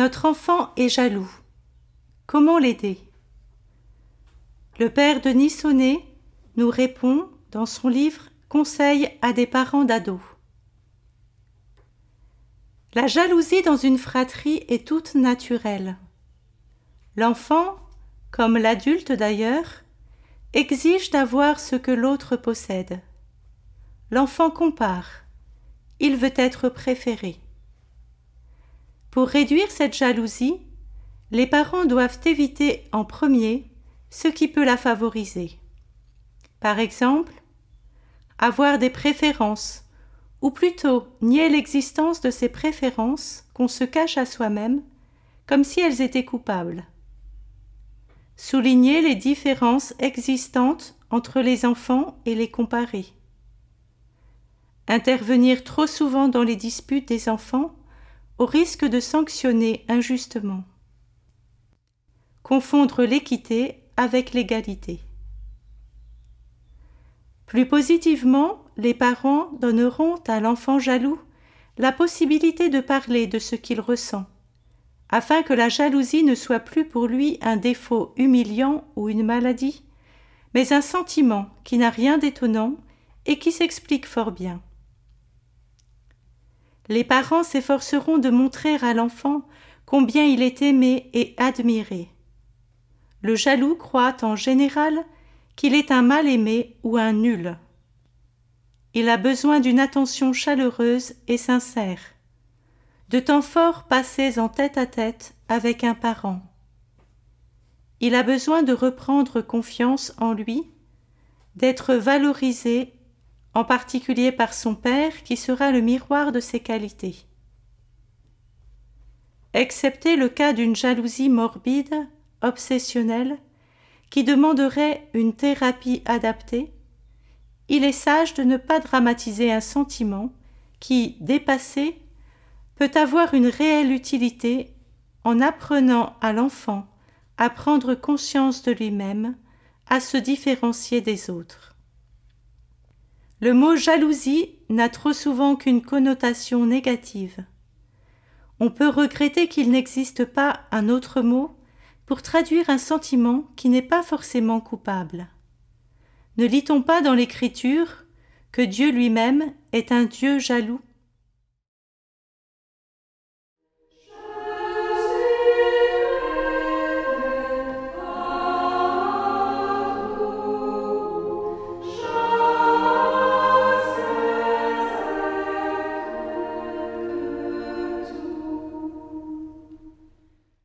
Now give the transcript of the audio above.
Notre enfant est jaloux. Comment l'aider? Le père de Nissonnet nous répond dans son livre Conseil à des parents d'ados. La jalousie dans une fratrie est toute naturelle. L'enfant, comme l'adulte d'ailleurs, exige d'avoir ce que l'autre possède. L'enfant compare. Il veut être préféré. Pour réduire cette jalousie, les parents doivent éviter en premier ce qui peut la favoriser. Par exemple, avoir des préférences, ou plutôt nier l'existence de ces préférences qu'on se cache à soi-même, comme si elles étaient coupables. Souligner les différences existantes entre les enfants et les comparer. Intervenir trop souvent dans les disputes des enfants au risque de sanctionner injustement. Confondre l'équité avec l'égalité. Plus positivement, les parents donneront à l'enfant jaloux la possibilité de parler de ce qu'il ressent, afin que la jalousie ne soit plus pour lui un défaut humiliant ou une maladie, mais un sentiment qui n'a rien d'étonnant et qui s'explique fort bien. Les parents s'efforceront de montrer à l'enfant combien il est aimé et admiré. Le jaloux croit en général qu'il est un mal-aimé ou un nul. Il a besoin d'une attention chaleureuse et sincère, de temps forts passés en tête à tête avec un parent. Il a besoin de reprendre confiance en lui, d'être valorisé, en particulier par son père qui sera le miroir de ses qualités. Excepté le cas d'une jalousie morbide, obsessionnelle, qui demanderait une thérapie adaptée, il est sage de ne pas dramatiser un sentiment qui, dépassé, peut avoir une réelle utilité en apprenant à l'enfant à prendre conscience de lui-même, à se différencier des autres. Le mot jalousie n'a trop souvent qu'une connotation négative. On peut regretter qu'il n'existe pas un autre mot pour traduire un sentiment qui n'est pas forcément coupable. Ne lit-on pas dans l'Écriture que Dieu lui-même est un Dieu jaloux?